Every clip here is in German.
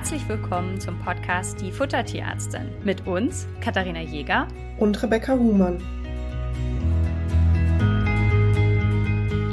Herzlich willkommen zum Podcast Die Futtertierärztin mit uns, Katharina Jäger und Rebecca Huhmann.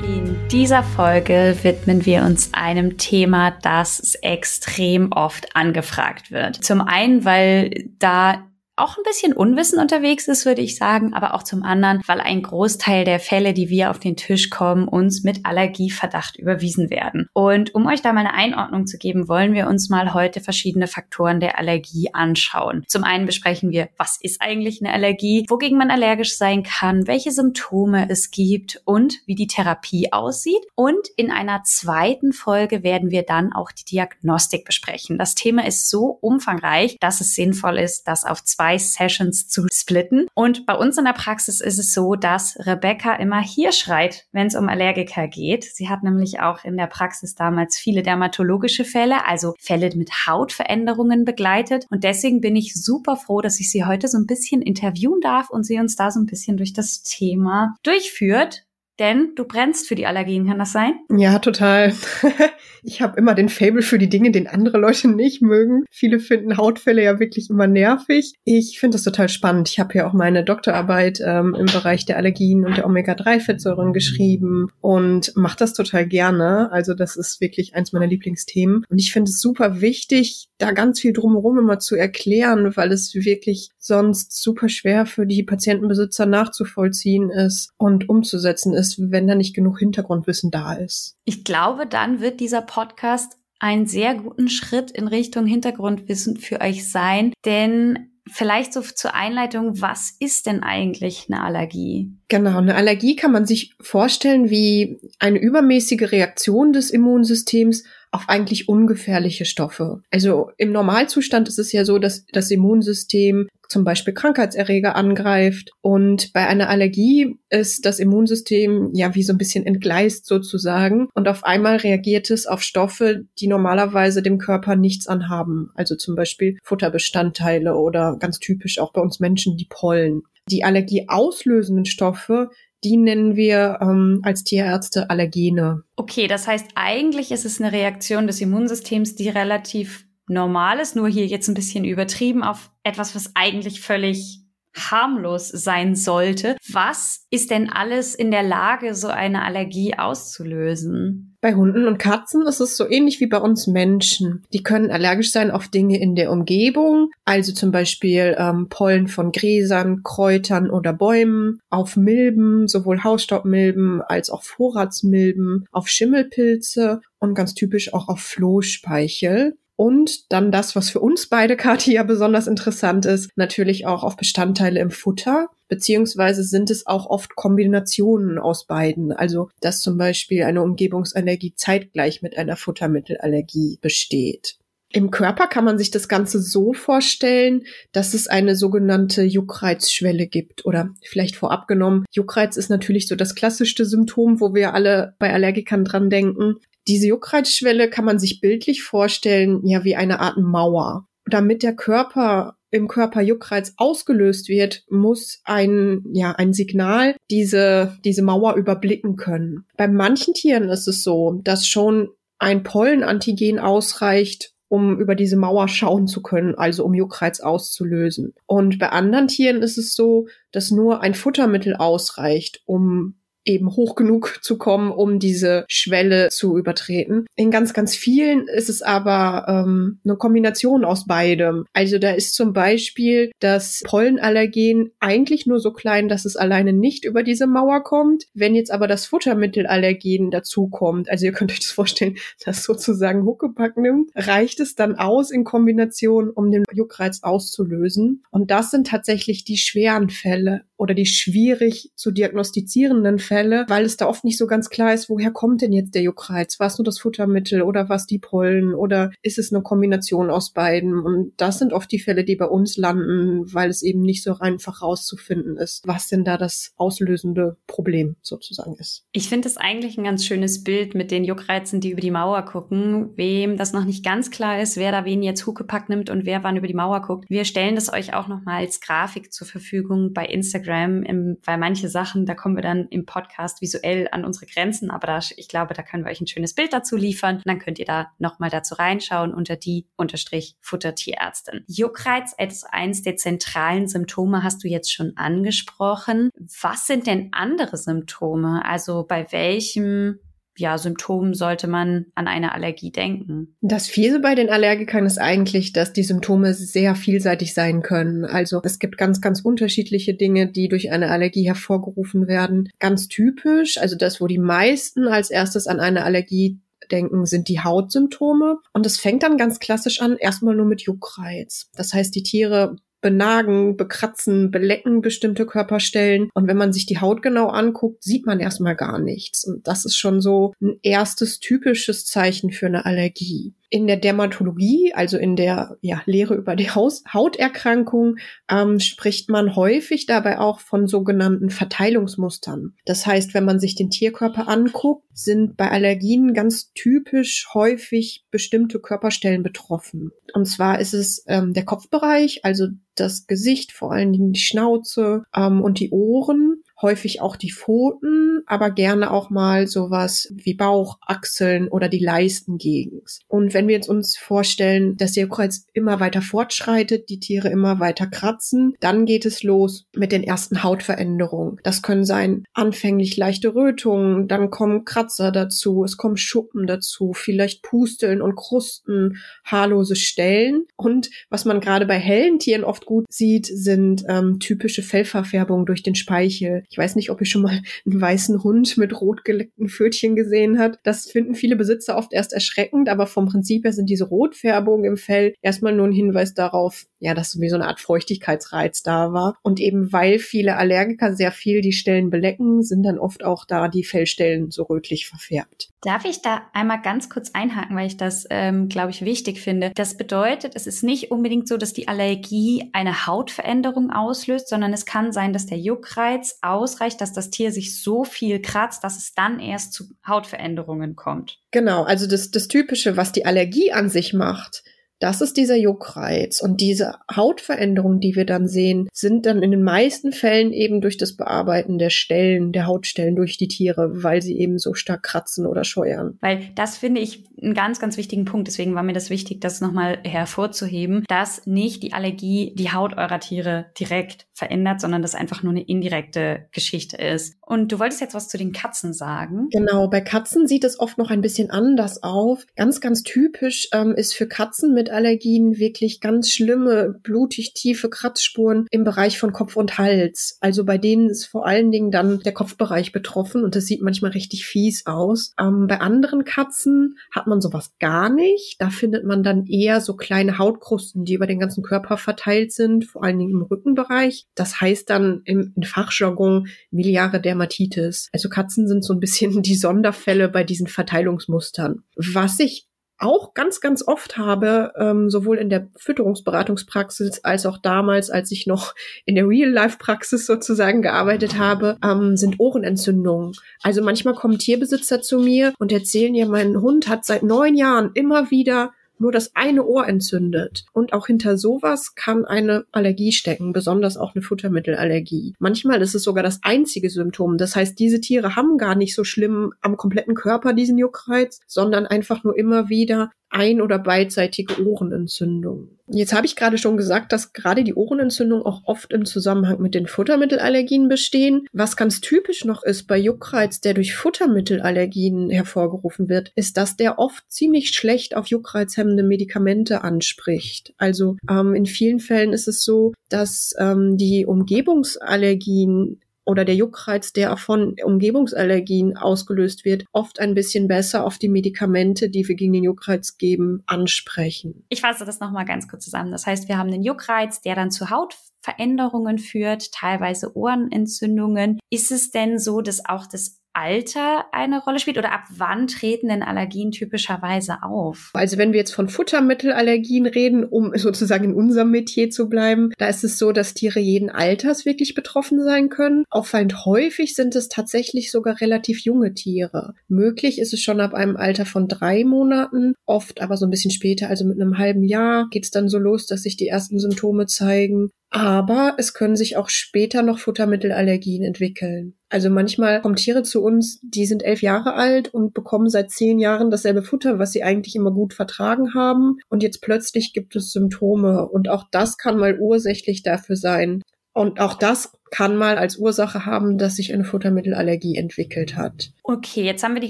In dieser Folge widmen wir uns einem Thema, das extrem oft angefragt wird. Zum einen, weil da auch ein bisschen Unwissen unterwegs ist, würde ich sagen, aber auch zum anderen, weil ein Großteil der Fälle, die wir auf den Tisch kommen, uns mit Allergieverdacht überwiesen werden. Und um euch da mal eine Einordnung zu geben, wollen wir uns mal heute verschiedene Faktoren der Allergie anschauen. Zum einen besprechen wir, was ist eigentlich eine Allergie, wogegen man allergisch sein kann, welche Symptome es gibt und wie die Therapie aussieht. Und in einer zweiten Folge werden wir dann auch die Diagnostik besprechen. Das Thema ist so umfangreich, dass es sinnvoll ist, das auf zwei zwei Sessions zu splitten. Und bei uns in der Praxis ist es so, dass Rebecca immer hier schreit, wenn es um Allergiker geht. Sie hat nämlich auch in der Praxis damals viele dermatologische Fälle, also Fälle mit Hautveränderungen begleitet. Und deswegen bin ich super froh, dass ich sie heute so ein bisschen interviewen darf und sie uns da so ein bisschen durch das Thema durchführt. Denn du brennst für die Allergien, kann das sein? Ja, total. ich habe immer den Fable für die Dinge, den andere Leute nicht mögen. Viele finden Hautfälle ja wirklich immer nervig. Ich finde das total spannend. Ich habe ja auch meine Doktorarbeit ähm, im Bereich der Allergien und der Omega-3-Fettsäuren geschrieben und mache das total gerne. Also das ist wirklich eins meiner Lieblingsthemen. Und ich finde es super wichtig, da ganz viel drumherum immer zu erklären, weil es wirklich sonst super schwer für die Patientenbesitzer nachzuvollziehen ist und umzusetzen ist ist, wenn da nicht genug Hintergrundwissen da ist. Ich glaube, dann wird dieser Podcast einen sehr guten Schritt in Richtung Hintergrundwissen für euch sein, denn Vielleicht so zur Einleitung, was ist denn eigentlich eine Allergie? Genau, eine Allergie kann man sich vorstellen wie eine übermäßige Reaktion des Immunsystems auf eigentlich ungefährliche Stoffe. Also im Normalzustand ist es ja so, dass das Immunsystem zum Beispiel Krankheitserreger angreift. Und bei einer Allergie ist das Immunsystem ja wie so ein bisschen entgleist sozusagen. Und auf einmal reagiert es auf Stoffe, die normalerweise dem Körper nichts anhaben. Also zum Beispiel Futterbestandteile oder ganz typisch auch bei uns Menschen die Pollen. Die allergieauslösenden Stoffe, die nennen wir ähm, als Tierärzte Allergene. Okay, das heißt, eigentlich ist es eine Reaktion des Immunsystems, die relativ Normales, nur hier jetzt ein bisschen übertrieben auf etwas, was eigentlich völlig harmlos sein sollte. Was ist denn alles in der Lage, so eine Allergie auszulösen? Bei Hunden und Katzen ist es so ähnlich wie bei uns Menschen. Die können allergisch sein auf Dinge in der Umgebung, also zum Beispiel ähm, Pollen von Gräsern, Kräutern oder Bäumen, auf Milben, sowohl Hausstaubmilben als auch Vorratsmilben, auf Schimmelpilze und ganz typisch auch auf Flohspeichel. Und dann das, was für uns beide, Kathi, ja besonders interessant ist, natürlich auch auf Bestandteile im Futter, beziehungsweise sind es auch oft Kombinationen aus beiden. Also, dass zum Beispiel eine Umgebungsallergie zeitgleich mit einer Futtermittelallergie besteht. Im Körper kann man sich das Ganze so vorstellen, dass es eine sogenannte Juckreizschwelle gibt oder vielleicht vorab genommen. Juckreiz ist natürlich so das klassischste Symptom, wo wir alle bei Allergikern dran denken. Diese Juckreizschwelle kann man sich bildlich vorstellen, ja, wie eine Art Mauer. Damit der Körper im Körper Juckreiz ausgelöst wird, muss ein, ja, ein Signal diese, diese Mauer überblicken können. Bei manchen Tieren ist es so, dass schon ein Pollenantigen ausreicht, um über diese Mauer schauen zu können, also um Juckreiz auszulösen. Und bei anderen Tieren ist es so, dass nur ein Futtermittel ausreicht, um eben hoch genug zu kommen, um diese Schwelle zu übertreten. In ganz, ganz vielen ist es aber ähm, eine Kombination aus beidem. Also da ist zum Beispiel das Pollenallergen eigentlich nur so klein, dass es alleine nicht über diese Mauer kommt. Wenn jetzt aber das Futtermittelallergen dazu kommt, also ihr könnt euch das vorstellen, das sozusagen Huckepack nimmt, reicht es dann aus in Kombination, um den Juckreiz auszulösen. Und das sind tatsächlich die schweren Fälle oder die schwierig zu diagnostizierenden Fälle, weil es da oft nicht so ganz klar ist, woher kommt denn jetzt der Juckreiz? War es nur das Futtermittel oder was die Pollen oder ist es eine Kombination aus beiden? Und das sind oft die Fälle, die bei uns landen, weil es eben nicht so einfach rauszufinden ist, was denn da das auslösende Problem sozusagen ist. Ich finde es eigentlich ein ganz schönes Bild mit den Juckreizen, die über die Mauer gucken. Wem das noch nicht ganz klar ist, wer da wen jetzt Huckepack nimmt und wer wann über die Mauer guckt. Wir stellen das euch auch nochmal als Grafik zur Verfügung bei Instagram Instagram, im, weil manche Sachen, da kommen wir dann im Podcast Podcast visuell an unsere Grenzen, aber da, ich glaube, da können wir euch ein schönes Bild dazu liefern. Und dann könnt ihr da nochmal dazu reinschauen unter die unterstrich Futtertierärztin. Juckreiz als eins der zentralen Symptome hast du jetzt schon angesprochen. Was sind denn andere Symptome? Also bei welchem ja, Symptomen sollte man an eine Allergie denken? Das Fiese bei den Allergikern ist eigentlich, dass die Symptome sehr vielseitig sein können. Also es gibt ganz, ganz unterschiedliche Dinge, die durch eine Allergie hervorgerufen werden. Ganz typisch, also das, wo die meisten als erstes an eine Allergie denken, sind die Hautsymptome. Und es fängt dann ganz klassisch an, erstmal nur mit Juckreiz. Das heißt, die Tiere benagen, bekratzen, belecken bestimmte Körperstellen. Und wenn man sich die Haut genau anguckt, sieht man erstmal gar nichts. Und das ist schon so ein erstes typisches Zeichen für eine Allergie. In der Dermatologie, also in der ja, Lehre über die Haus Hauterkrankung, ähm, spricht man häufig dabei auch von sogenannten Verteilungsmustern. Das heißt, wenn man sich den Tierkörper anguckt, sind bei Allergien ganz typisch häufig bestimmte Körperstellen betroffen. Und zwar ist es ähm, der Kopfbereich, also das Gesicht, vor allen Dingen die Schnauze ähm, und die Ohren häufig auch die Pfoten, aber gerne auch mal sowas wie Bauch, Achseln oder die Leistengegend. Und wenn wir jetzt uns vorstellen, dass der Juckreiz immer weiter fortschreitet, die Tiere immer weiter kratzen, dann geht es los mit den ersten Hautveränderungen. Das können sein anfänglich leichte Rötungen, dann kommen Kratzer dazu, es kommen Schuppen dazu, vielleicht Pusteln und Krusten, haarlose Stellen. Und was man gerade bei hellen Tieren oft gut sieht, sind ähm, typische Fellverfärbungen durch den Speichel. Ich weiß nicht, ob ihr schon mal einen weißen Hund mit rot geleckten Pfötchen gesehen habt. Das finden viele Besitzer oft erst erschreckend, aber vom Prinzip her sind diese Rotfärbungen im Fell erstmal nur ein Hinweis darauf, ja, dass so wie so eine Art Feuchtigkeitsreiz da war. Und eben weil viele Allergiker sehr viel die Stellen belecken, sind dann oft auch da die Fellstellen so rötlich verfärbt. Darf ich da einmal ganz kurz einhaken, weil ich das, ähm, glaube ich, wichtig finde. Das bedeutet, es ist nicht unbedingt so, dass die Allergie eine Hautveränderung auslöst, sondern es kann sein, dass der Juckreiz ausreicht, dass das Tier sich so viel kratzt, dass es dann erst zu Hautveränderungen kommt. Genau, also das, das Typische, was die Allergie an sich macht, das ist dieser Juckreiz. Und diese Hautveränderungen, die wir dann sehen, sind dann in den meisten Fällen eben durch das Bearbeiten der Stellen, der Hautstellen durch die Tiere, weil sie eben so stark kratzen oder scheuern. Weil das finde ich einen ganz, ganz wichtigen Punkt. Deswegen war mir das wichtig, das nochmal hervorzuheben, dass nicht die Allergie die Haut eurer Tiere direkt verändert, sondern das einfach nur eine indirekte Geschichte ist. Und du wolltest jetzt was zu den Katzen sagen. Genau, bei Katzen sieht es oft noch ein bisschen anders auf. Ganz, ganz typisch ähm, ist für Katzen mit Allergien wirklich ganz schlimme, blutig tiefe Kratzspuren im Bereich von Kopf und Hals. Also bei denen ist vor allen Dingen dann der Kopfbereich betroffen und das sieht manchmal richtig fies aus. Ähm, bei anderen Katzen hat man sowas gar nicht. Da findet man dann eher so kleine Hautkrusten, die über den ganzen Körper verteilt sind, vor allen Dingen im Rückenbereich. Das heißt dann im, in Fachjargon Miliare Dermatitis. Also Katzen sind so ein bisschen die Sonderfälle bei diesen Verteilungsmustern. Was ich auch ganz, ganz oft habe, ähm, sowohl in der Fütterungsberatungspraxis als auch damals, als ich noch in der Real-Life-Praxis sozusagen gearbeitet habe, ähm, sind Ohrenentzündungen. Also manchmal kommen Tierbesitzer zu mir und erzählen ja, mein Hund hat seit neun Jahren immer wieder nur das eine Ohr entzündet. Und auch hinter sowas kann eine Allergie stecken, besonders auch eine Futtermittelallergie. Manchmal ist es sogar das einzige Symptom. Das heißt, diese Tiere haben gar nicht so schlimm am kompletten Körper diesen Juckreiz, sondern einfach nur immer wieder ein- oder beidseitige Ohrenentzündung. Jetzt habe ich gerade schon gesagt, dass gerade die Ohrenentzündung auch oft im Zusammenhang mit den Futtermittelallergien bestehen. Was ganz typisch noch ist bei Juckreiz, der durch Futtermittelallergien hervorgerufen wird, ist, dass der oft ziemlich schlecht auf juckreizhemmende Medikamente anspricht. Also ähm, in vielen Fällen ist es so, dass ähm, die Umgebungsallergien oder der Juckreiz, der von Umgebungsallergien ausgelöst wird, oft ein bisschen besser auf die Medikamente, die wir gegen den Juckreiz geben, ansprechen. Ich fasse das nochmal ganz kurz zusammen. Das heißt, wir haben den Juckreiz, der dann zu Hautveränderungen führt, teilweise Ohrenentzündungen. Ist es denn so, dass auch das Alter eine Rolle spielt oder ab wann treten denn Allergien typischerweise auf? Also wenn wir jetzt von Futtermittelallergien reden, um sozusagen in unserem Metier zu bleiben, da ist es so, dass Tiere jeden Alters wirklich betroffen sein können. Auffallend häufig sind es tatsächlich sogar relativ junge Tiere. Möglich ist es schon ab einem Alter von drei Monaten, oft aber so ein bisschen später, also mit einem halben Jahr geht es dann so los, dass sich die ersten Symptome zeigen. Aber es können sich auch später noch Futtermittelallergien entwickeln. Also manchmal kommen Tiere zu uns, die sind elf Jahre alt und bekommen seit zehn Jahren dasselbe Futter, was sie eigentlich immer gut vertragen haben. Und jetzt plötzlich gibt es Symptome. Und auch das kann mal ursächlich dafür sein. Und auch das kann mal als Ursache haben, dass sich eine Futtermittelallergie entwickelt hat. Okay, jetzt haben wir die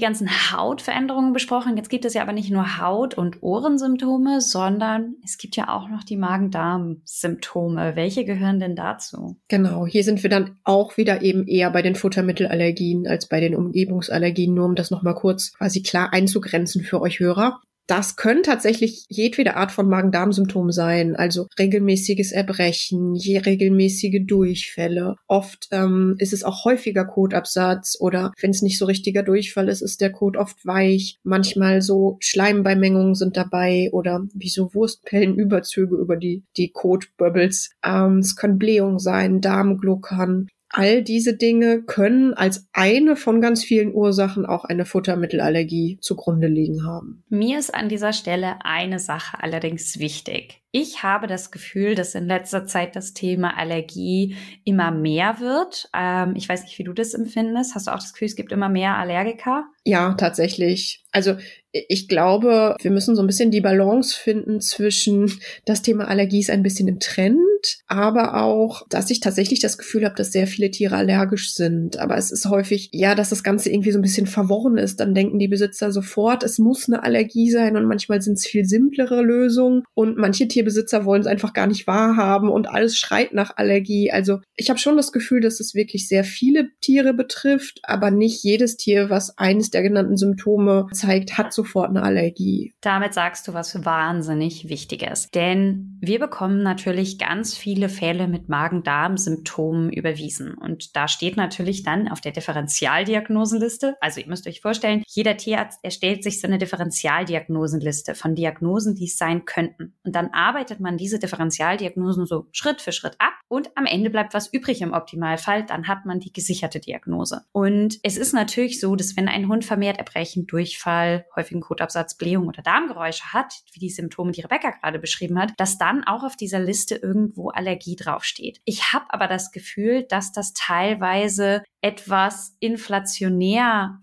ganzen Hautveränderungen besprochen. Jetzt gibt es ja aber nicht nur Haut- und Ohrensymptome, sondern es gibt ja auch noch die Magen-Darm-Symptome. Welche gehören denn dazu? Genau, hier sind wir dann auch wieder eben eher bei den Futtermittelallergien als bei den Umgebungsallergien, nur um das nochmal kurz quasi klar einzugrenzen für euch Hörer. Das können tatsächlich jedwede Art von Magen-Darm-Symptom sein, also regelmäßiges Erbrechen, je regelmäßige Durchfälle. Oft ähm, ist es auch häufiger Kotabsatz oder wenn es nicht so richtiger Durchfall ist, ist der Kot oft weich. Manchmal so Schleimbeimengungen sind dabei oder wie so Wurstpellenüberzüge über die, die Kotbubbles. Ähm, es können Blähungen sein, Darmgluckern, All diese Dinge können als eine von ganz vielen Ursachen auch eine Futtermittelallergie zugrunde liegen haben. Mir ist an dieser Stelle eine Sache allerdings wichtig. Ich habe das Gefühl, dass in letzter Zeit das Thema Allergie immer mehr wird. Ähm, ich weiß nicht, wie du das empfindest. Hast du auch das Gefühl, es gibt immer mehr Allergiker? Ja, tatsächlich. Also ich glaube, wir müssen so ein bisschen die Balance finden zwischen das Thema Allergie ist ein bisschen im Trend, aber auch, dass ich tatsächlich das Gefühl habe, dass sehr viele Tiere allergisch sind. Aber es ist häufig, ja, dass das Ganze irgendwie so ein bisschen verworren ist. Dann denken die Besitzer sofort, es muss eine Allergie sein und manchmal sind es viel simplere Lösungen und manche Tierbesitzer wollen es einfach gar nicht wahrhaben und alles schreit nach Allergie. Also ich habe schon das Gefühl, dass es wirklich sehr viele Tiere betrifft, aber nicht jedes Tier, was eines der genannten Symptome zeigt, hat sofort eine Allergie. Damit sagst du was wahnsinnig Wichtiges. Denn wir bekommen natürlich ganz viele Fälle mit Magen-Darm-Symptomen überwiesen. Und da steht natürlich dann auf der Differentialdiagnosenliste, also ihr müsst euch vorstellen, jeder Tierarzt erstellt sich so eine Differentialdiagnosenliste von Diagnosen, die es sein könnten. Und dann arbeitet man diese Differentialdiagnosen so Schritt für Schritt ab und am Ende bleibt was übrig im Optimalfall. Dann hat man die gesicherte Diagnose. Und es ist natürlich so, dass wenn ein Hund vermehrt Erbrechen, Durchfall, häufig häufigen Kotabsatz, Blähung oder Darmgeräusche hat, wie die Symptome, die Rebecca gerade beschrieben hat, dass dann auch auf dieser Liste irgendwo Allergie draufsteht. Ich habe aber das Gefühl, dass das teilweise etwas inflationär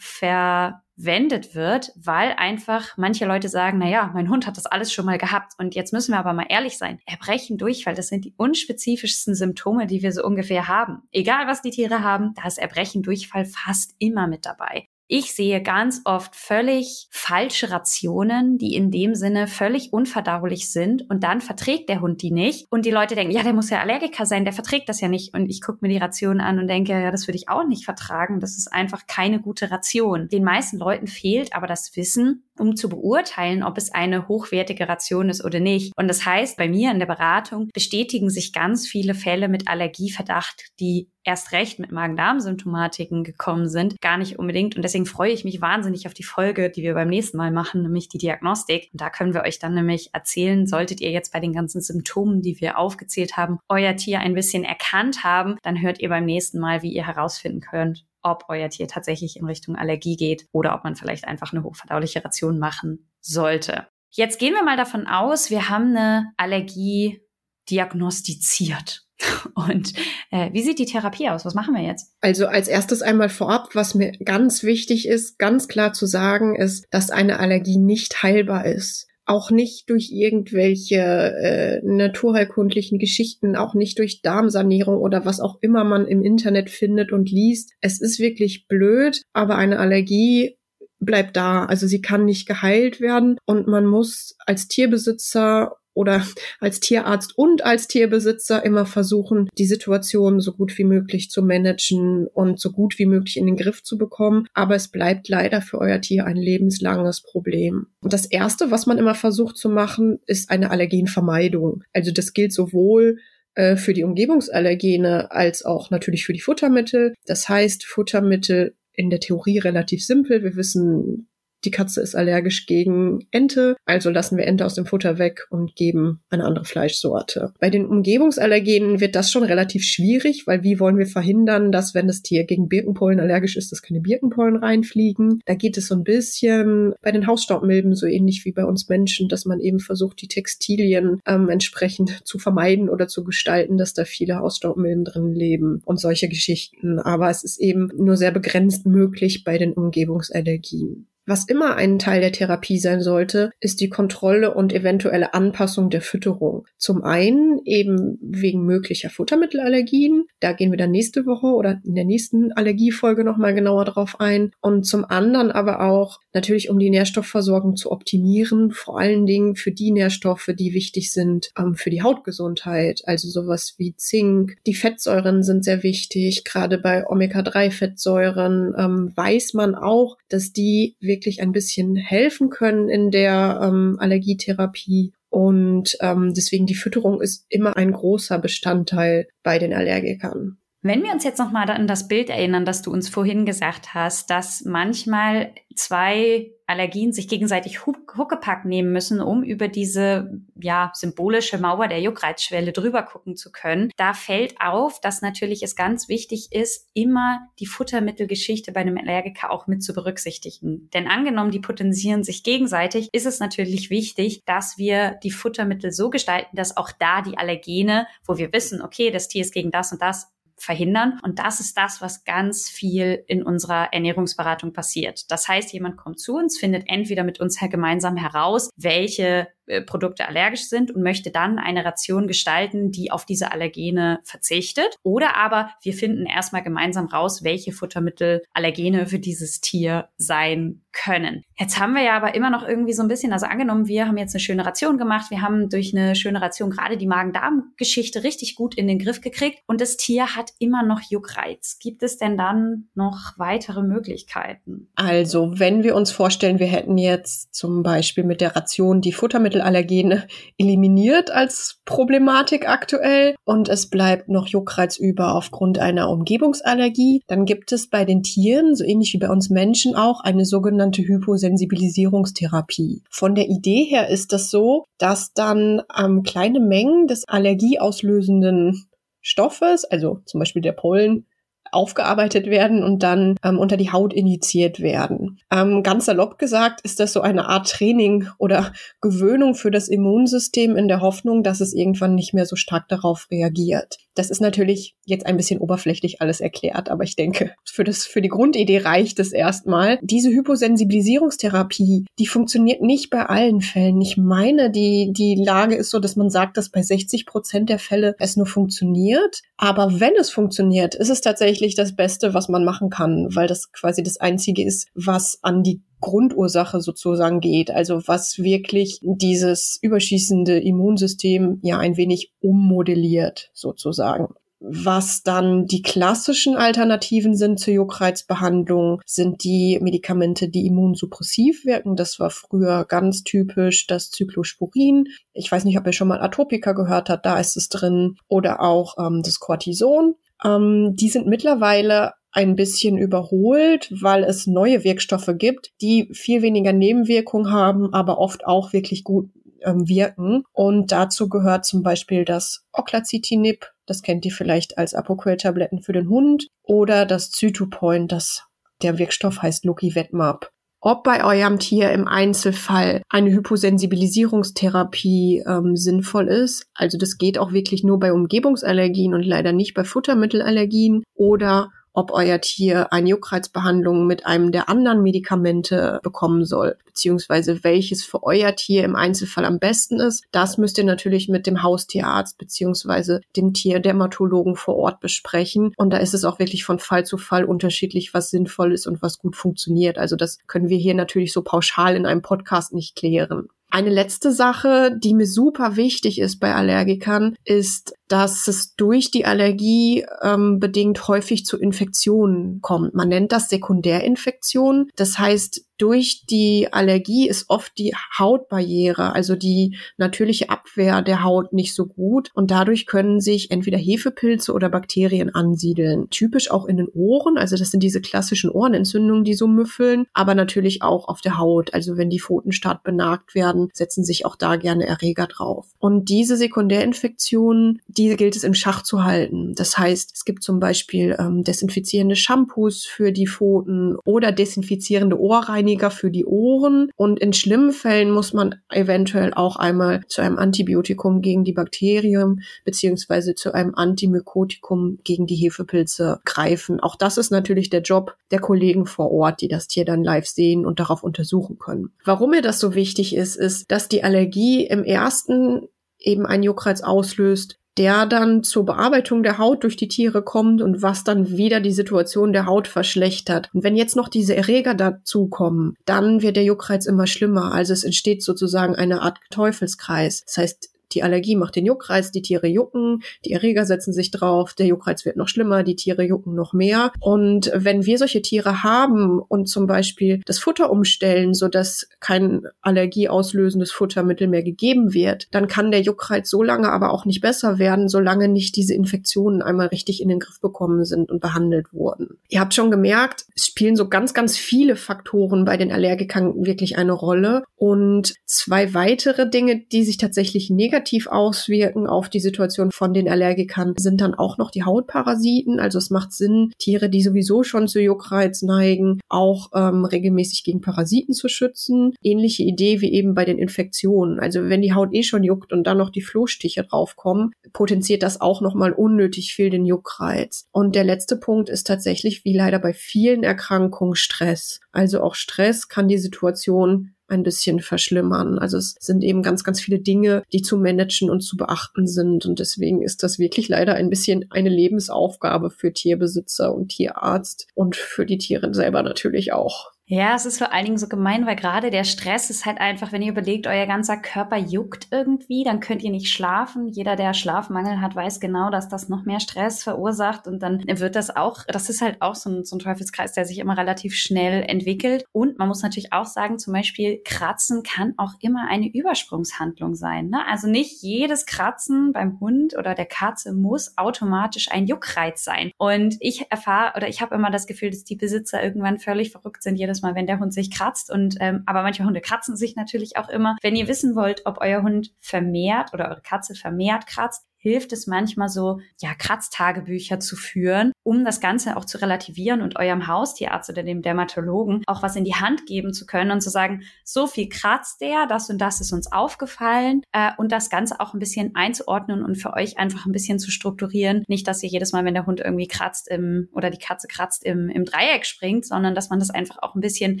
verwendet wird, weil einfach manche Leute sagen, na ja, mein Hund hat das alles schon mal gehabt und jetzt müssen wir aber mal ehrlich sein. Erbrechen, Durchfall, das sind die unspezifischsten Symptome, die wir so ungefähr haben. Egal was die Tiere haben, da ist Erbrechen, Durchfall fast immer mit dabei. Ich sehe ganz oft völlig falsche Rationen, die in dem Sinne völlig unverdaulich sind und dann verträgt der Hund die nicht und die Leute denken, ja, der muss ja Allergiker sein, der verträgt das ja nicht und ich gucke mir die Ration an und denke, ja, das würde ich auch nicht vertragen, das ist einfach keine gute Ration. Den meisten Leuten fehlt aber das Wissen, um zu beurteilen, ob es eine hochwertige Ration ist oder nicht. Und das heißt, bei mir in der Beratung bestätigen sich ganz viele Fälle mit Allergieverdacht, die erst recht mit Magen-Darm-Symptomatiken gekommen sind, gar nicht unbedingt. Und deswegen freue ich mich wahnsinnig auf die Folge, die wir beim nächsten Mal machen, nämlich die Diagnostik. Und da können wir euch dann nämlich erzählen, solltet ihr jetzt bei den ganzen Symptomen, die wir aufgezählt haben, euer Tier ein bisschen erkannt haben, dann hört ihr beim nächsten Mal, wie ihr herausfinden könnt, ob euer Tier tatsächlich in Richtung Allergie geht oder ob man vielleicht einfach eine hochverdauliche Ration machen sollte. Jetzt gehen wir mal davon aus, wir haben eine Allergie diagnostiziert. Und äh, wie sieht die Therapie aus? Was machen wir jetzt? Also als erstes einmal vorab, was mir ganz wichtig ist, ganz klar zu sagen, ist, dass eine Allergie nicht heilbar ist auch nicht durch irgendwelche äh, naturheilkundlichen Geschichten, auch nicht durch Darmsanierung oder was auch immer man im Internet findet und liest. Es ist wirklich blöd, aber eine Allergie bleibt da. Also sie kann nicht geheilt werden und man muss als Tierbesitzer oder als Tierarzt und als Tierbesitzer immer versuchen, die Situation so gut wie möglich zu managen und so gut wie möglich in den Griff zu bekommen. Aber es bleibt leider für euer Tier ein lebenslanges Problem. Und das Erste, was man immer versucht zu machen, ist eine Allergenvermeidung. Also das gilt sowohl äh, für die Umgebungsallergene als auch natürlich für die Futtermittel. Das heißt, Futtermittel in der Theorie relativ simpel. Wir wissen, die Katze ist allergisch gegen Ente, also lassen wir Ente aus dem Futter weg und geben eine andere Fleischsorte. Bei den Umgebungsallergenen wird das schon relativ schwierig, weil wie wollen wir verhindern, dass wenn das Tier gegen Birkenpollen allergisch ist, dass keine Birkenpollen reinfliegen. Da geht es so ein bisschen bei den Hausstaubmilben so ähnlich wie bei uns Menschen, dass man eben versucht, die Textilien ähm, entsprechend zu vermeiden oder zu gestalten, dass da viele Hausstaubmilben drin leben und solche Geschichten. Aber es ist eben nur sehr begrenzt möglich bei den Umgebungsallergien. Was immer ein Teil der Therapie sein sollte, ist die Kontrolle und eventuelle Anpassung der Fütterung. Zum einen eben wegen möglicher Futtermittelallergien. Da gehen wir dann nächste Woche oder in der nächsten Allergiefolge nochmal genauer drauf ein. Und zum anderen aber auch natürlich, um die Nährstoffversorgung zu optimieren. Vor allen Dingen für die Nährstoffe, die wichtig sind ähm, für die Hautgesundheit. Also sowas wie Zink. Die Fettsäuren sind sehr wichtig. Gerade bei Omega-3-Fettsäuren ähm, weiß man auch, dass die wirklich ein bisschen helfen können in der ähm, Allergietherapie. Und ähm, deswegen die Fütterung ist immer ein großer Bestandteil bei den Allergikern. Wenn wir uns jetzt nochmal an das Bild erinnern, das du uns vorhin gesagt hast, dass manchmal zwei Allergien sich gegenseitig Huckepack nehmen müssen, um über diese ja symbolische Mauer der Juckreizschwelle drüber gucken zu können. Da fällt auf, dass natürlich es ganz wichtig ist, immer die Futtermittelgeschichte bei einem Allergiker auch mit zu berücksichtigen. Denn angenommen, die potenzieren sich gegenseitig, ist es natürlich wichtig, dass wir die Futtermittel so gestalten, dass auch da die Allergene, wo wir wissen, okay, das Tier ist gegen das und das verhindern. Und das ist das, was ganz viel in unserer Ernährungsberatung passiert. Das heißt, jemand kommt zu uns, findet entweder mit uns gemeinsam heraus, welche äh, Produkte allergisch sind und möchte dann eine Ration gestalten, die auf diese Allergene verzichtet. Oder aber wir finden erstmal gemeinsam raus, welche Futtermittel Allergene für dieses Tier sein können. Jetzt haben wir ja aber immer noch irgendwie so ein bisschen, also angenommen, wir haben jetzt eine schöne Ration gemacht, wir haben durch eine schöne Ration gerade die Magen-Darm-Geschichte richtig gut in den Griff gekriegt und das Tier hat immer noch Juckreiz. Gibt es denn dann noch weitere Möglichkeiten? Also, wenn wir uns vorstellen, wir hätten jetzt zum Beispiel mit der Ration die Futtermittel Futtermittelallergene eliminiert als Problematik aktuell und es bleibt noch Juckreiz über aufgrund einer Umgebungsallergie, dann gibt es bei den Tieren, so ähnlich wie bei uns Menschen auch, eine sogenannte Hyposensibilisierungstherapie. Von der Idee her ist das so, dass dann ähm, kleine Mengen des allergieauslösenden Stoffes, also zum Beispiel der Pollen, aufgearbeitet werden und dann ähm, unter die Haut injiziert werden. Ähm, ganz salopp gesagt ist das so eine Art Training oder Gewöhnung für das Immunsystem in der Hoffnung, dass es irgendwann nicht mehr so stark darauf reagiert. Das ist natürlich jetzt ein bisschen oberflächlich alles erklärt, aber ich denke, für das, für die Grundidee reicht es erstmal. Diese Hyposensibilisierungstherapie, die funktioniert nicht bei allen Fällen. Ich meine, die, die Lage ist so, dass man sagt, dass bei 60 Prozent der Fälle es nur funktioniert. Aber wenn es funktioniert, ist es tatsächlich das Beste, was man machen kann, weil das quasi das einzige ist, was an die Grundursache sozusagen geht, also was wirklich dieses überschießende Immunsystem ja ein wenig ummodelliert sozusagen. Was dann die klassischen Alternativen sind zur Juckreizbehandlung, sind die Medikamente, die immunsuppressiv wirken. Das war früher ganz typisch das Cyclosporin. Ich weiß nicht, ob ihr schon mal Atopika gehört habt, da ist es drin. Oder auch ähm, das Cortison. Ähm, die sind mittlerweile ein bisschen überholt, weil es neue Wirkstoffe gibt, die viel weniger Nebenwirkungen haben, aber oft auch wirklich gut ähm, wirken. Und dazu gehört zum Beispiel das Oclacitinib, das kennt ihr vielleicht als Apoquel-Tabletten für den Hund, oder das Zytopoint, das der Wirkstoff heißt Lokivetmab. Ob bei eurem Tier im Einzelfall eine Hyposensibilisierungstherapie ähm, sinnvoll ist, also das geht auch wirklich nur bei Umgebungsallergien und leider nicht bei Futtermittelallergien, oder ob euer Tier eine Juckreizbehandlung mit einem der anderen Medikamente bekommen soll, beziehungsweise welches für euer Tier im Einzelfall am besten ist. Das müsst ihr natürlich mit dem Haustierarzt beziehungsweise dem Tierdermatologen vor Ort besprechen. Und da ist es auch wirklich von Fall zu Fall unterschiedlich, was sinnvoll ist und was gut funktioniert. Also das können wir hier natürlich so pauschal in einem Podcast nicht klären. Eine letzte Sache, die mir super wichtig ist bei Allergikern, ist dass es durch die Allergie ähm, bedingt häufig zu Infektionen kommt. Man nennt das Sekundärinfektion. Das heißt, durch die Allergie ist oft die Hautbarriere, also die natürliche Abwehr der Haut nicht so gut und dadurch können sich entweder Hefepilze oder Bakterien ansiedeln. Typisch auch in den Ohren, also das sind diese klassischen Ohrenentzündungen, die so müffeln, aber natürlich auch auf der Haut. Also wenn die Pfoten stark benagt werden, setzen sich auch da gerne Erreger drauf. Und diese Sekundärinfektionen, die gilt es im Schach zu halten. Das heißt, es gibt zum Beispiel ähm, desinfizierende Shampoos für die Pfoten oder desinfizierende Ohrreiniger Reiniger für die Ohren. Und in schlimmen Fällen muss man eventuell auch einmal zu einem Antibiotikum gegen die Bakterien beziehungsweise zu einem Antimykotikum gegen die Hefepilze greifen. Auch das ist natürlich der Job der Kollegen vor Ort, die das Tier dann live sehen und darauf untersuchen können. Warum mir das so wichtig ist, ist, dass die Allergie im ersten eben einen Juckreiz auslöst, der dann zur Bearbeitung der Haut durch die Tiere kommt und was dann wieder die Situation der Haut verschlechtert. Und wenn jetzt noch diese Erreger dazukommen, dann wird der Juckreiz immer schlimmer. Also es entsteht sozusagen eine Art Teufelskreis. Das heißt, die Allergie macht den Juckreiz, die Tiere jucken, die Erreger setzen sich drauf, der Juckreiz wird noch schlimmer, die Tiere jucken noch mehr. Und wenn wir solche Tiere haben und zum Beispiel das Futter umstellen, sodass kein allergieauslösendes Futtermittel mehr gegeben wird, dann kann der Juckreiz so lange aber auch nicht besser werden, solange nicht diese Infektionen einmal richtig in den Griff bekommen sind und behandelt wurden. Ihr habt schon gemerkt, es spielen so ganz, ganz viele Faktoren bei den Allergikern wirklich eine Rolle. Und zwei weitere Dinge, die sich tatsächlich negativ negativ auswirken auf die Situation von den Allergikern, sind dann auch noch die Hautparasiten. Also es macht Sinn, Tiere, die sowieso schon zu Juckreiz neigen, auch ähm, regelmäßig gegen Parasiten zu schützen. Ähnliche Idee wie eben bei den Infektionen. Also wenn die Haut eh schon juckt und dann noch die Flohstiche draufkommen, potenziert das auch nochmal unnötig viel den Juckreiz. Und der letzte Punkt ist tatsächlich, wie leider bei vielen Erkrankungen, Stress. Also auch Stress kann die Situation ein bisschen verschlimmern. Also es sind eben ganz, ganz viele Dinge, die zu managen und zu beachten sind. Und deswegen ist das wirklich leider ein bisschen eine Lebensaufgabe für Tierbesitzer und Tierarzt und für die Tiere selber natürlich auch. Ja, es ist vor allen Dingen so gemein, weil gerade der Stress ist halt einfach, wenn ihr überlegt, euer ganzer Körper juckt irgendwie, dann könnt ihr nicht schlafen. Jeder, der Schlafmangel hat, weiß genau, dass das noch mehr Stress verursacht und dann wird das auch, das ist halt auch so ein, so ein Teufelskreis, der sich immer relativ schnell entwickelt. Und man muss natürlich auch sagen, zum Beispiel Kratzen kann auch immer eine Übersprungshandlung sein. Ne? Also nicht jedes Kratzen beim Hund oder der Katze muss automatisch ein Juckreiz sein. Und ich erfahre oder ich habe immer das Gefühl, dass die Besitzer irgendwann völlig verrückt sind, jedes Mal, wenn der Hund sich kratzt. Und ähm, aber manche Hunde kratzen sich natürlich auch immer. Wenn ihr wissen wollt, ob euer Hund vermehrt oder eure Katze vermehrt kratzt, hilft es manchmal so, ja, Kratztagebücher zu führen, um das Ganze auch zu relativieren und eurem Haustierarzt oder dem Dermatologen auch was in die Hand geben zu können und zu sagen, so viel kratzt der, das und das ist uns aufgefallen äh, und das Ganze auch ein bisschen einzuordnen und für euch einfach ein bisschen zu strukturieren. Nicht, dass ihr jedes Mal, wenn der Hund irgendwie kratzt im oder die Katze kratzt im, im Dreieck springt, sondern dass man das einfach auch ein bisschen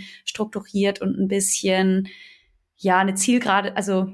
strukturiert und ein bisschen ja, eine Zielgerade, also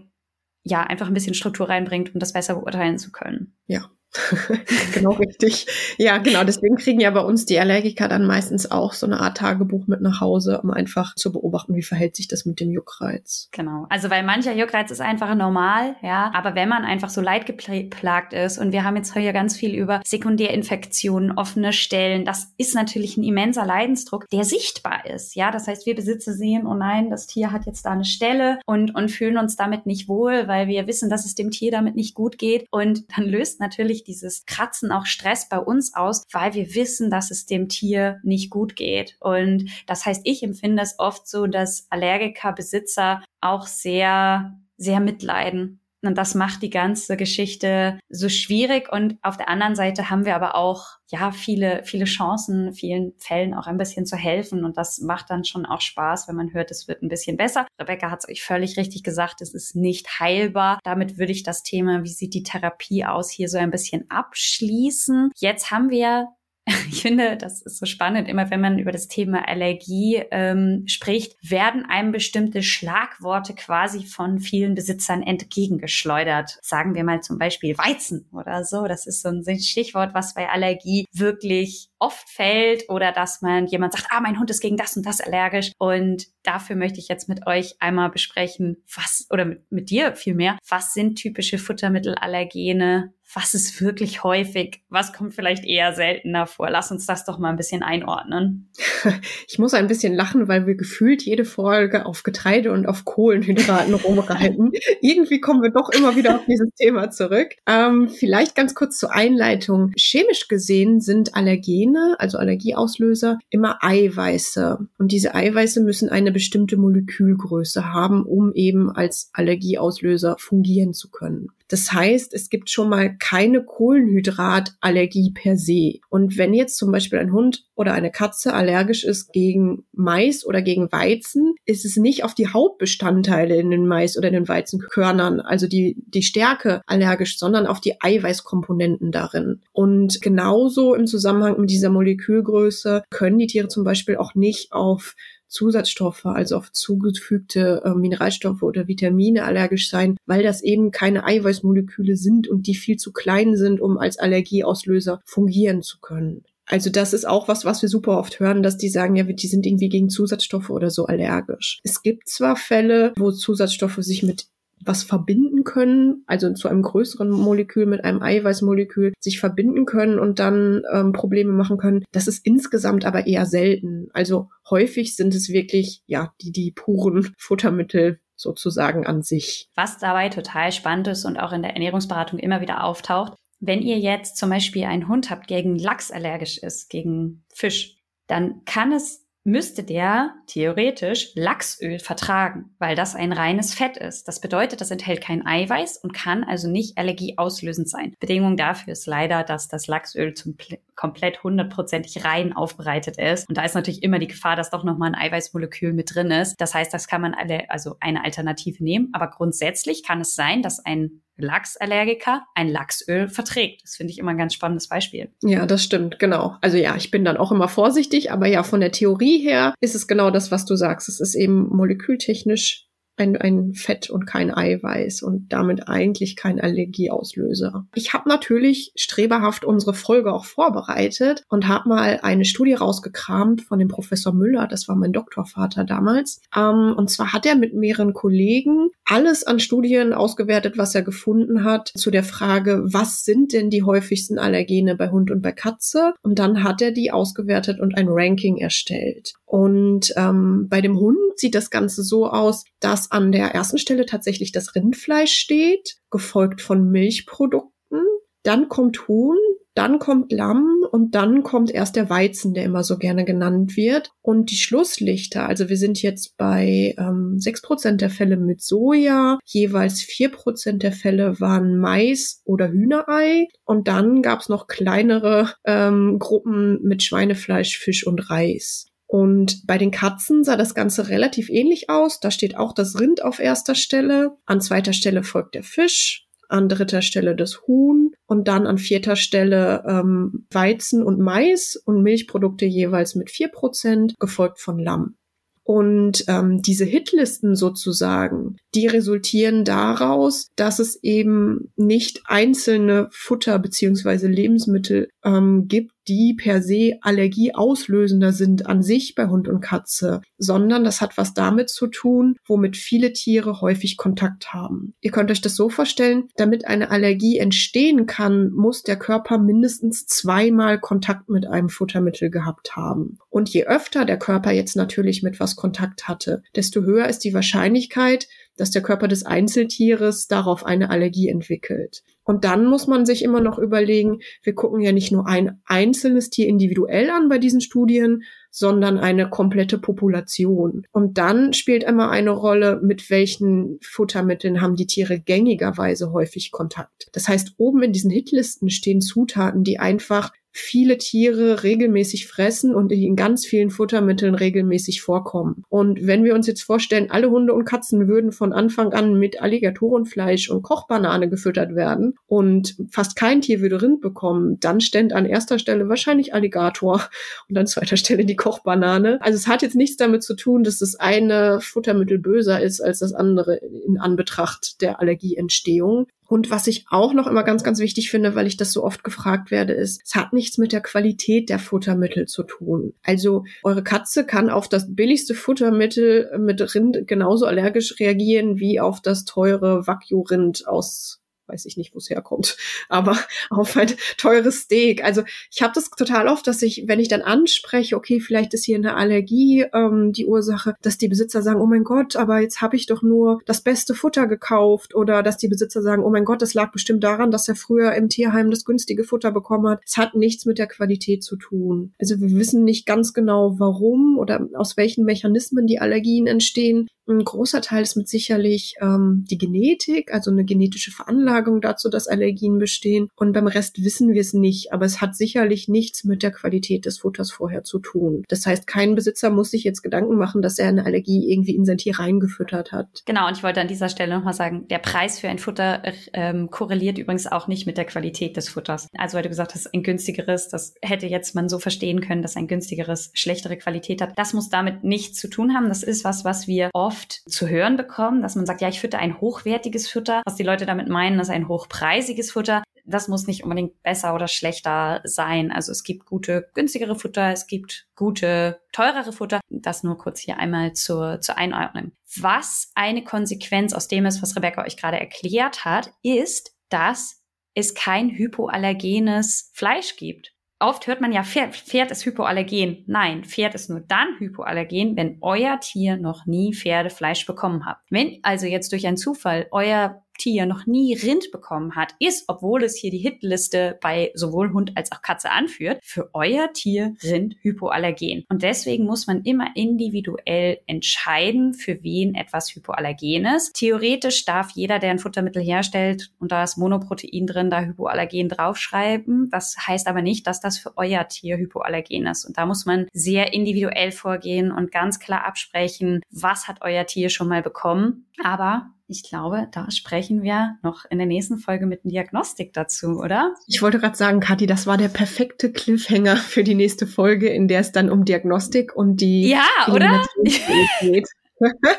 ja, einfach ein bisschen Struktur reinbringt, um das besser beurteilen zu können. Ja, genau richtig. Ja, genau. Deswegen kriegen ja bei uns die Allergiker dann meistens auch so eine Art Tagebuch mit nach Hause, um einfach zu beobachten, wie verhält sich das mit dem Juckreiz. Genau. Also weil mancher Juckreiz ist einfach normal, ja. Aber wenn man einfach so leidgeplagt ist und wir haben jetzt hier ganz viel über Sekundärinfektionen, offene Stellen, das ist natürlich ein immenser Leidensdruck, der sichtbar ist, ja. Das heißt, wir Besitzer sehen, oh nein, das Tier hat jetzt da eine Stelle und, und fühlen uns damit nicht wohl, weil wir wissen, dass es dem Tier damit nicht gut geht. Und dann löst natürlich natürlich dieses Kratzen auch Stress bei uns aus, weil wir wissen, dass es dem Tier nicht gut geht. Und das heißt, ich empfinde es oft so, dass Allergiker, Besitzer auch sehr, sehr mitleiden und das macht die ganze Geschichte so schwierig. Und auf der anderen Seite haben wir aber auch, ja, viele, viele Chancen, vielen Fällen auch ein bisschen zu helfen. Und das macht dann schon auch Spaß, wenn man hört, es wird ein bisschen besser. Rebecca hat es euch völlig richtig gesagt, es ist nicht heilbar. Damit würde ich das Thema, wie sieht die Therapie aus, hier so ein bisschen abschließen. Jetzt haben wir ich finde, das ist so spannend. Immer wenn man über das Thema Allergie ähm, spricht, werden einem bestimmte Schlagworte quasi von vielen Besitzern entgegengeschleudert. Sagen wir mal zum Beispiel Weizen oder so. Das ist so ein Stichwort, was bei Allergie wirklich oft fällt oder dass man jemand sagt, ah, mein Hund ist gegen das und das allergisch. Und dafür möchte ich jetzt mit euch einmal besprechen, was, oder mit, mit dir vielmehr, was sind typische Futtermittelallergene? Was ist wirklich häufig, was kommt vielleicht eher seltener vor? Lass uns das doch mal ein bisschen einordnen. Ich muss ein bisschen lachen, weil wir gefühlt jede Folge auf Getreide und auf Kohlenhydraten rumreiten. Irgendwie kommen wir doch immer wieder auf dieses Thema zurück. Ähm, vielleicht ganz kurz zur Einleitung. Chemisch gesehen sind Allergene, also Allergieauslöser, immer Eiweiße. Und diese Eiweiße müssen eine bestimmte Molekülgröße haben, um eben als Allergieauslöser fungieren zu können. Das heißt, es gibt schon mal keine Kohlenhydratallergie per se. Und wenn jetzt zum Beispiel ein Hund oder eine Katze allergisch ist gegen Mais oder gegen Weizen, ist es nicht auf die Hauptbestandteile in den Mais oder den Weizenkörnern, also die, die Stärke allergisch, sondern auf die Eiweißkomponenten darin. Und genauso im Zusammenhang mit dieser Molekülgröße können die Tiere zum Beispiel auch nicht auf Zusatzstoffe, also auf zugefügte äh, Mineralstoffe oder Vitamine allergisch sein, weil das eben keine Eiweißmoleküle sind und die viel zu klein sind, um als Allergieauslöser fungieren zu können. Also das ist auch was, was wir super oft hören, dass die sagen, ja, die sind irgendwie gegen Zusatzstoffe oder so allergisch. Es gibt zwar Fälle, wo Zusatzstoffe sich mit was verbinden können, also zu einem größeren Molekül mit einem Eiweißmolekül sich verbinden können und dann ähm, Probleme machen können. Das ist insgesamt aber eher selten. Also häufig sind es wirklich, ja, die, die puren Futtermittel sozusagen an sich. Was dabei total spannend ist und auch in der Ernährungsberatung immer wieder auftaucht, wenn ihr jetzt zum Beispiel einen Hund habt, gegen Lachs allergisch ist, gegen Fisch, dann kann es müsste der theoretisch Lachsöl vertragen, weil das ein reines Fett ist. Das bedeutet, das enthält kein Eiweiß und kann also nicht allergieauslösend sein. Bedingung dafür ist leider, dass das Lachsöl zum komplett hundertprozentig rein aufbereitet ist. Und da ist natürlich immer die Gefahr, dass doch nochmal ein Eiweißmolekül mit drin ist. Das heißt, das kann man alle, also eine Alternative nehmen. Aber grundsätzlich kann es sein, dass ein Lachsallergiker ein Lachsöl verträgt. Das finde ich immer ein ganz spannendes Beispiel. Ja, das stimmt, genau. Also ja, ich bin dann auch immer vorsichtig, aber ja, von der Theorie her ist es genau das, was du sagst. Es ist eben molekültechnisch ein, ein Fett und kein Eiweiß und damit eigentlich kein Allergieauslöser. Ich habe natürlich streberhaft unsere Folge auch vorbereitet und habe mal eine Studie rausgekramt von dem Professor Müller, das war mein Doktorvater damals. Ähm, und zwar hat er mit mehreren Kollegen alles an Studien ausgewertet, was er gefunden hat, zu der Frage, was sind denn die häufigsten Allergene bei Hund und bei Katze? Und dann hat er die ausgewertet und ein Ranking erstellt. Und ähm, bei dem Hund sieht das Ganze so aus, dass an der ersten Stelle tatsächlich das Rindfleisch steht, gefolgt von Milchprodukten. Dann kommt Huhn, dann kommt Lamm und dann kommt erst der Weizen, der immer so gerne genannt wird. Und die Schlusslichter, also wir sind jetzt bei ähm, 6% der Fälle mit Soja, jeweils 4% der Fälle waren Mais oder Hühnerei. Und dann gab es noch kleinere ähm, Gruppen mit Schweinefleisch, Fisch und Reis. Und bei den Katzen sah das Ganze relativ ähnlich aus. Da steht auch das Rind auf erster Stelle. An zweiter Stelle folgt der Fisch an dritter Stelle das Huhn und dann an vierter Stelle ähm, Weizen und Mais und Milchprodukte jeweils mit vier Prozent, gefolgt von Lamm. Und ähm, diese Hitlisten sozusagen, die resultieren daraus, dass es eben nicht einzelne Futter beziehungsweise Lebensmittel ähm, gibt, die per se allergieauslösender sind an sich bei Hund und Katze, sondern das hat was damit zu tun, womit viele Tiere häufig Kontakt haben. Ihr könnt euch das so vorstellen, damit eine Allergie entstehen kann, muss der Körper mindestens zweimal Kontakt mit einem Futtermittel gehabt haben. Und je öfter der Körper jetzt natürlich mit was Kontakt hatte, desto höher ist die Wahrscheinlichkeit, dass der Körper des Einzeltieres darauf eine Allergie entwickelt. Und dann muss man sich immer noch überlegen, wir gucken ja nicht nur ein einzelnes Tier individuell an bei diesen Studien, sondern eine komplette Population. Und dann spielt immer eine Rolle, mit welchen Futtermitteln haben die Tiere gängigerweise häufig Kontakt. Das heißt, oben in diesen Hitlisten stehen Zutaten, die einfach viele Tiere regelmäßig fressen und in ganz vielen Futtermitteln regelmäßig vorkommen. Und wenn wir uns jetzt vorstellen, alle Hunde und Katzen würden von Anfang an mit Alligatorenfleisch und Kochbanane gefüttert werden und fast kein Tier würde Rind bekommen, dann ständ an erster Stelle wahrscheinlich Alligator und an zweiter Stelle die Kochbanane. Also es hat jetzt nichts damit zu tun, dass das eine Futtermittel böser ist als das andere in Anbetracht der Allergieentstehung. Und was ich auch noch immer ganz, ganz wichtig finde, weil ich das so oft gefragt werde, ist, es hat nichts mit der Qualität der Futtermittel zu tun. Also eure Katze kann auf das billigste Futtermittel mit Rind genauso allergisch reagieren wie auf das teure Wagyu-Rind aus weiß ich nicht, wo es herkommt, aber auf ein teures Steak. Also ich habe das total oft, dass ich, wenn ich dann anspreche, okay, vielleicht ist hier eine Allergie ähm, die Ursache, dass die Besitzer sagen, oh mein Gott, aber jetzt habe ich doch nur das beste Futter gekauft oder dass die Besitzer sagen, oh mein Gott, das lag bestimmt daran, dass er früher im Tierheim das günstige Futter bekommen hat. Es hat nichts mit der Qualität zu tun. Also wir wissen nicht ganz genau, warum oder aus welchen Mechanismen die Allergien entstehen. Ein großer Teil ist mit sicherlich ähm, die Genetik, also eine genetische Veranlagung dazu, dass Allergien bestehen. Und beim Rest wissen wir es nicht, aber es hat sicherlich nichts mit der Qualität des Futters vorher zu tun. Das heißt, kein Besitzer muss sich jetzt Gedanken machen, dass er eine Allergie irgendwie in sein Tier reingefüttert hat. Genau, und ich wollte an dieser Stelle nochmal sagen, der Preis für ein Futter ähm, korreliert übrigens auch nicht mit der Qualität des Futters. Also weil du gesagt hast, ein günstigeres, das hätte jetzt man so verstehen können, dass ein günstigeres schlechtere Qualität hat. Das muss damit nichts zu tun haben. Das ist was, was wir oft zu hören bekommen, dass man sagt, ja, ich fütter ein hochwertiges Futter. Was die Leute damit meinen, ist ein hochpreisiges Futter das muss nicht unbedingt besser oder schlechter sein. Also es gibt gute, günstigere Futter, es gibt gute, teurere Futter. Das nur kurz hier einmal zur, zur Einordnung. Was eine Konsequenz aus dem ist, was Rebecca euch gerade erklärt hat, ist, dass es kein hypoallergenes Fleisch gibt. Oft hört man ja, Pferd, Pferd ist hypoallergen. Nein, Pferd ist nur dann hypoallergen, wenn euer Tier noch nie Pferdefleisch bekommen hat. Wenn also jetzt durch einen Zufall euer Tier noch nie Rind bekommen hat, ist, obwohl es hier die Hitliste bei sowohl Hund als auch Katze anführt, für euer Tier Rind hypoallergen. Und deswegen muss man immer individuell entscheiden, für wen etwas hypoallergen ist. Theoretisch darf jeder, der ein Futtermittel herstellt und da ist Monoprotein drin, da hypoallergen draufschreiben. Das heißt aber nicht, dass das für euer Tier hypoallergen ist. Und da muss man sehr individuell vorgehen und ganz klar absprechen, was hat euer Tier schon mal bekommen. Aber ich glaube, da sprechen wir noch in der nächsten Folge mit Diagnostik dazu, oder? Ich wollte gerade sagen, Kathi, das war der perfekte Cliffhanger für die nächste Folge, in der es dann um Diagnostik und die ja, oder? geht.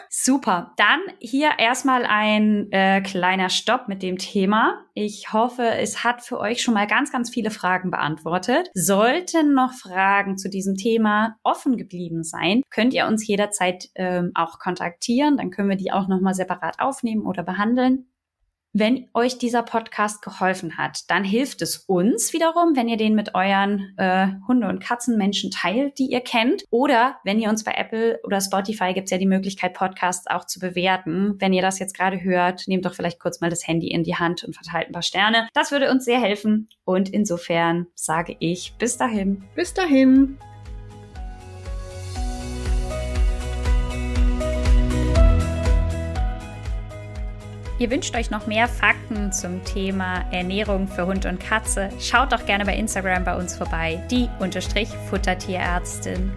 Super. Dann hier erstmal ein äh, kleiner Stopp mit dem Thema. Ich hoffe, es hat für euch schon mal ganz, ganz viele Fragen beantwortet. Sollten noch Fragen zu diesem Thema offen geblieben sein, könnt ihr uns jederzeit ähm, auch kontaktieren. Dann können wir die auch nochmal separat aufnehmen oder behandeln. Wenn euch dieser Podcast geholfen hat, dann hilft es uns wiederum, wenn ihr den mit euren äh, Hunde- und Katzenmenschen teilt, die ihr kennt. Oder wenn ihr uns bei Apple oder Spotify gibt es ja die Möglichkeit, Podcasts auch zu bewerten. Wenn ihr das jetzt gerade hört, nehmt doch vielleicht kurz mal das Handy in die Hand und verteilt ein paar Sterne. Das würde uns sehr helfen. Und insofern sage ich bis dahin. Bis dahin. Ihr wünscht euch noch mehr Fakten zum Thema Ernährung für Hund und Katze? Schaut doch gerne bei Instagram bei uns vorbei, die Futtertierärztin.